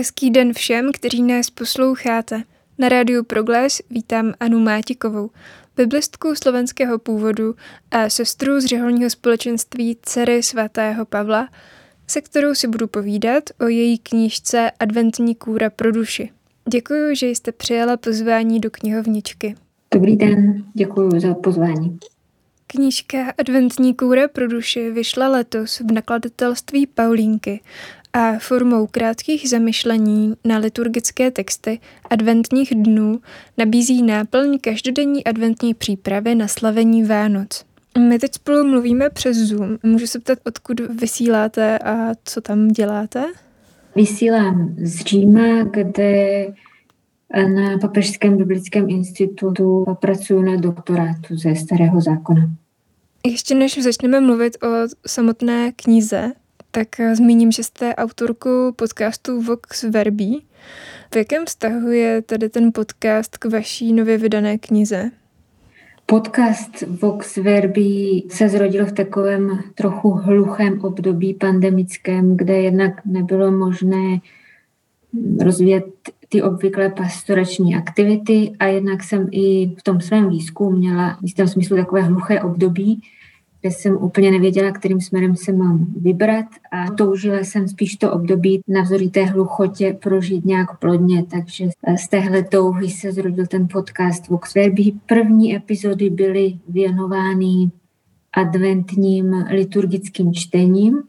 Hezký den všem, kteří nás posloucháte. Na rádiu Proglas vítám Anu Mátikovou, biblistku slovenského původu a sestru z řeholního společenství dcery svatého Pavla, se kterou si budu povídat o její knížce Adventní kůra pro duši. Děkuji, že jste přijala pozvání do knihovničky. Dobrý den, děkuji za pozvání. Knížka Adventní kůra pro duši vyšla letos v nakladatelství Paulínky a formou krátkých zamyšlení na liturgické texty adventních dnů nabízí náplň každodenní adventní přípravy na slavení Vánoc. My teď spolu mluvíme přes Zoom. Můžu se ptat, odkud vysíláte a co tam děláte? Vysílám z Říma, kde na Papežském biblickém institutu pracuji na doktorátu ze Starého zákona. Ještě než začneme mluvit o samotné knize, tak eh, zmíním, že jste autorkou podcastu Vox Verbi. V jakém vztahu je tedy ten podcast k vaší nově vydané knize? Podcast Vox Verbi se zrodil v takovém trochu hluchém období pandemickém, kde jednak nebylo možné rozvíjet ty obvyklé pastorační aktivity a jednak jsem i v tom svém výzkumu měla v jistém smyslu takové hluché období, kde jsem úplně nevěděla, kterým směrem se mám vybrat a toužila jsem spíš to období navzory té hluchotě prožít nějak plodně, takže z téhle touhy se zrodil ten podcast Vox Verbi. První epizody byly věnovány adventním liturgickým čtením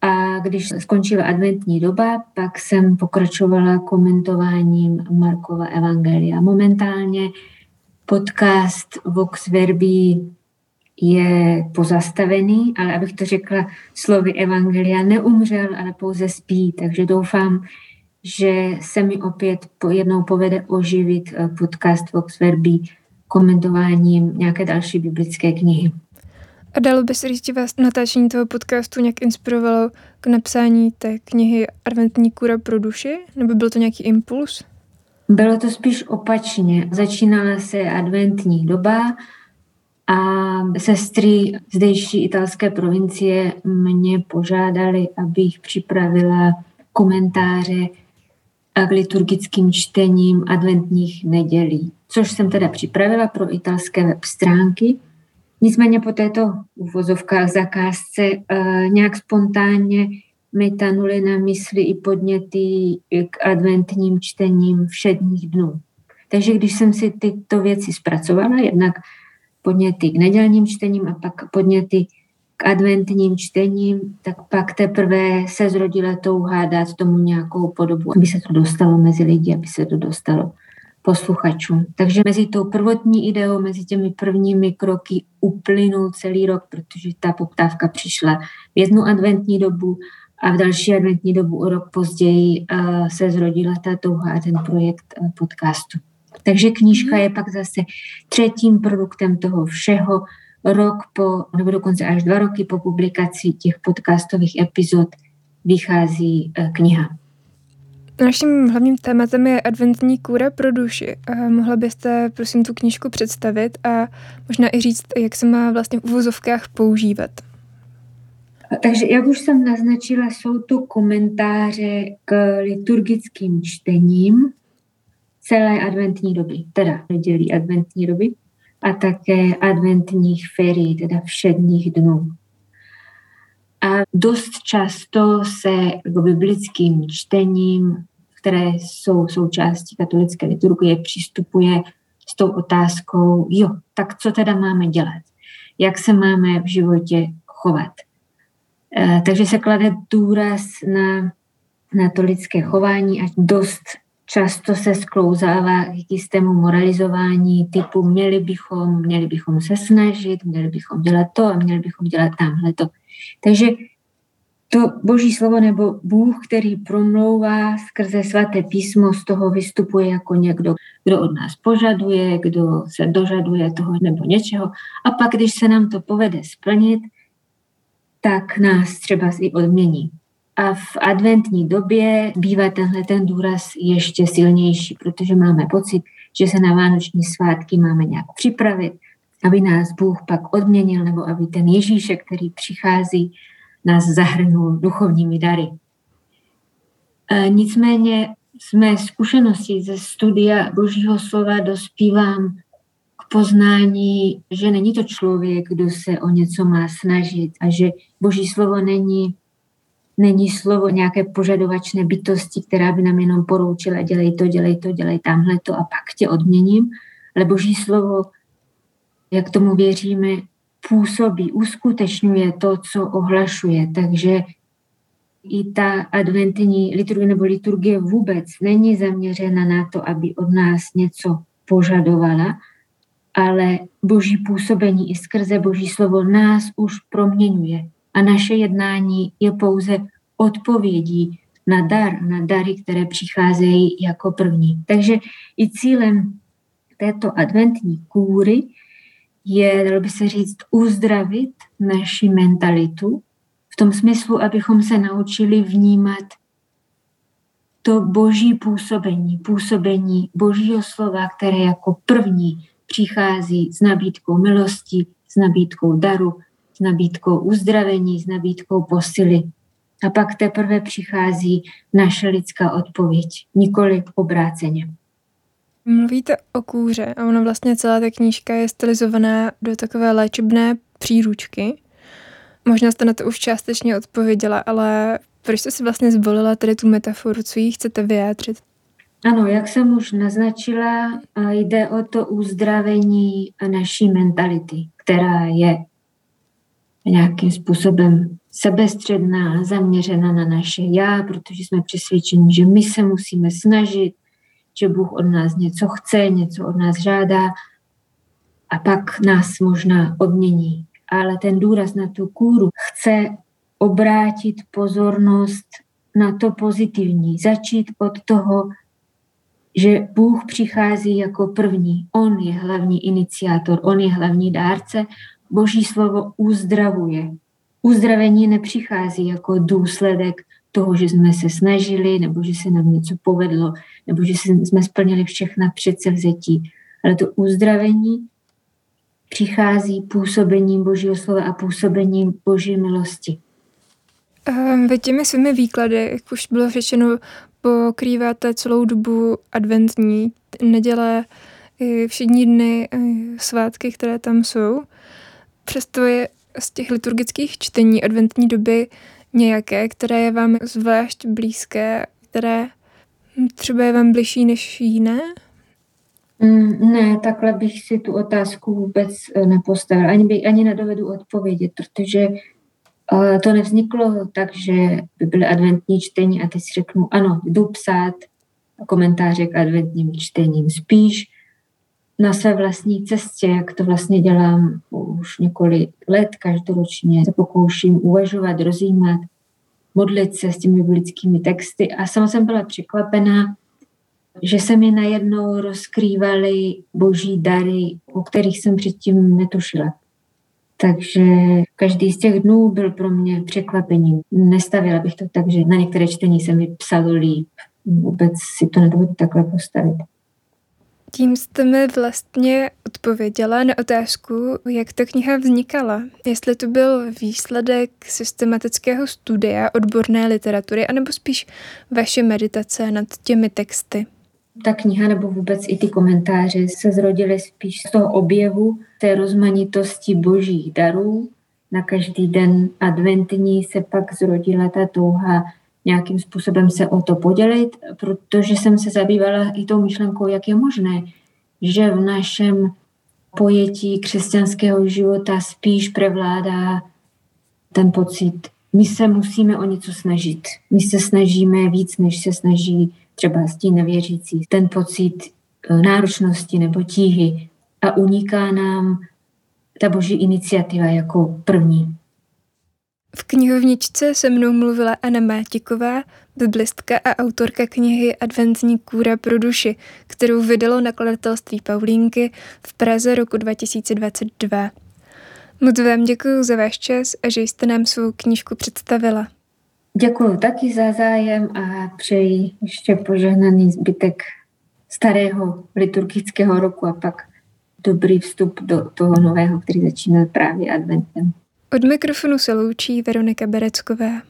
a když skončila adventní doba, pak jsem pokračovala komentováním Markova Evangelia. Momentálně podcast Vox Verbi je pozastavený, ale abych to řekla slovy Evangelia, neumřel, ale pouze spí. Takže doufám, že se mi opět po jednou povede oživit eh, podcast Vox Verbi komentováním nějaké další biblické knihy. A dalo by se říct, že vás natáčení toho podcastu nějak inspirovalo k napsání té knihy Adventní kura pro duši? Nebo byl to nějaký impuls? Bylo to spíš opačně. Začínala se adventní doba, sestry zdejší italské provincie mě požádali, abych připravila komentáře k liturgickým čtením adventních nedělí, což jsem teda připravila pro italské web stránky. Nicméně po této uvozovkách zakázce uh, nějak spontánně mi tanuly na mysli i podněty k adventním čtením všedních dnů. Takže když jsem si tyto věci zpracovala, jednak podněty k nedělním čtením a pak podněty k adventním čtením, tak pak teprve se zrodila touha dát tomu nějakou podobu, aby se to dostalo mezi lidi, aby se to dostalo posluchačům. Takže mezi tou prvotní ideou, mezi těmi prvními kroky uplynul celý rok, protože ta poptávka přišla v jednu adventní dobu a v další adventní dobu o rok později uh, se zrodila ta touha a ten projekt uh, podcastu. Takže knížka je pak zase třetím produktem toho všeho. Rok po, nebo dokonce až dva roky po publikaci těch podcastových epizod vychází eh, kniha. Naším hlavním tématem je adventní kůra pro duši. A mohla byste, prosím, tu knížku představit a možná i říct, jak se má vlastně v uvozovkách používat. Takže, jak už jsem naznačila, jsou to komentáře k liturgickým čtením, celé adventní doby, teda nedělí adventní doby a také adventních ferií, teda všedních dnů. A dost často se jako biblickým čtením, které jsou součástí katolické liturgie, přistupuje s tou otázkou, jo, tak co teda máme dělat? Jak se máme v životě chovat? E, takže se klade důraz na, na to lidské chování a dost často se sklouzává k jistému moralizování typu měli bychom, měli bychom se snažit, měli bychom dělat to a měli bychom dělat tamhle to. Takže to boží slovo nebo Bůh, který promlouvá skrze svaté písmo, z toho vystupuje jako někdo, kdo od nás požaduje, kdo se dožaduje toho nebo něčeho. A pak, když se nám to povede splnit, tak nás třeba i odmění. A v adventní době bývá tenhle ten důraz ještě silnější, protože máme pocit, že se na vánoční svátky máme nějak připravit, aby nás Bůh pak odměnil, nebo aby ten Ježíšek, který přichází, nás zahrnul duchovními dary. E, nicméně z mé zkušenosti ze studia Božího slova dospívám k poznání, že není to člověk, kdo se o něco má snažit a že Boží slovo není, není slovo nějaké požadovačné bytosti, která by nám jenom poroučila, dělej to, dělej to, dělej tamhle to a pak tě odměním, ale Boží slovo, jak tomu věříme, působí, uskutečňuje to, co ohlašuje. Takže i ta adventní liturgie nebo liturgie vůbec není zaměřena na to, aby od nás něco požadovala, ale boží působení i skrze boží slovo nás už proměňuje. A naše jednání je pouze odpovědí na dar, na dary, které přicházejí jako první. Takže i cílem této adventní kůry je, dalo by se říct, uzdravit naši mentalitu, v tom smyslu, abychom se naučili vnímat to boží působení, působení božího slova, které jako první přichází s nabídkou milosti, s nabídkou daru, s nabídkou uzdravení, s nabídkou posily. A pak teprve přichází naše lidská odpověď, nikoli obráceně. Mluvíte o kůře a ono vlastně celá ta knížka je stylizovaná do takové léčebné příručky. Možná jste na to už částečně odpověděla, ale proč jste si vlastně zvolila tady tu metaforu, co jí chcete vyjádřit? Ano, jak jsem už naznačila, jde o to uzdravení naší mentality, která je nějakým způsobem sebestředná, zaměřena na naše já, protože jsme přesvědčeni, že my se musíme snažit, že Bůh od nás něco chce, něco od nás žádá a pak nás možná odmění ale ten důraz na tu kůru chce obrátit pozornost na to pozitivní, začít od toho, že Bůh přichází jako první. On je hlavní iniciátor, on je hlavní dárce. Boží slovo uzdravuje. Uzdravení nepřichází jako důsledek toho, že jsme se snažili, nebo že se nám něco povedlo, nebo že jsme splnili všechna předsevzetí. Ale to uzdravení přichází působením Božího slova a působením Boží milosti. Um, vy těmi svými výklady, jak už bylo řečeno, pokrýváte celou dobu adventní, neděle, všední dny, svátky, které tam jsou. Přesto je z těch liturgických čtení adventní doby nějaké, které je vám zvlášť blízké, které třeba je vám bližší než jiné? Mm, ne, takhle bych si tu otázku vůbec eh, nepostavila. Ani, by, ani nedovedu odpovědět, protože uh, to nevzniklo tak, že by byly adventní čtení a teď si řeknu, ano, jdu psát komentáře k adventním čtením. Spíš na své vlastní cestě, jak to vlastně dělám už několik let každoročně, se pokouším uvažovat, rozjímat, modlit se s těmi biblickými texty a sama jsem byla překvapená, že se mi najednou rozkrývaly boží dary, o kterých jsem předtím netušila. Takže každý z těch dnů byl pro mě překvapením. Nestavila bych to tak, že na některé čtení se mi psalo líp. Vůbec si to nedovedu takhle postavit. Tím jste mi vlastně odpověděla na otázku, jak ta kniha vznikala. Jestli to byl výsledek systematického studia odborné literatury, anebo spíš vaše meditace nad těmi texty ta kniha nebo vůbec i ty komentáře se zrodily spíš z toho objevu té rozmanitosti božích darů. Na každý den adventní se pak zrodila ta touha nějakým způsobem se o to podělit, protože jsem se zabývala i tou myšlenkou, jak je možné, že v našem pojetí křesťanského života spíš prevládá ten pocit, my se musíme o něco snažit. My se snažíme víc, než se snaží třeba tí nevěřící, ten pocit eh, náročnosti nebo tíhy a uniká nám ta boží iniciativa jako první. V knihovničce se mnou mluvila Anna Mátiková, biblistka a autorka knihy Adventní kůra pro duši, kterou vydalo nakladatelství Paulínky v Praze roku 2022. Moc vám děkuji za váš čas a že jste nám svou knížku představila. Děkuji taky za zájem a přeji ještě požehnaný zbytek starého liturgického roku a pak dobrý vstup do toho nového, který začíná právě adventem. Od mikrofonu se loučí Veronika Berecková.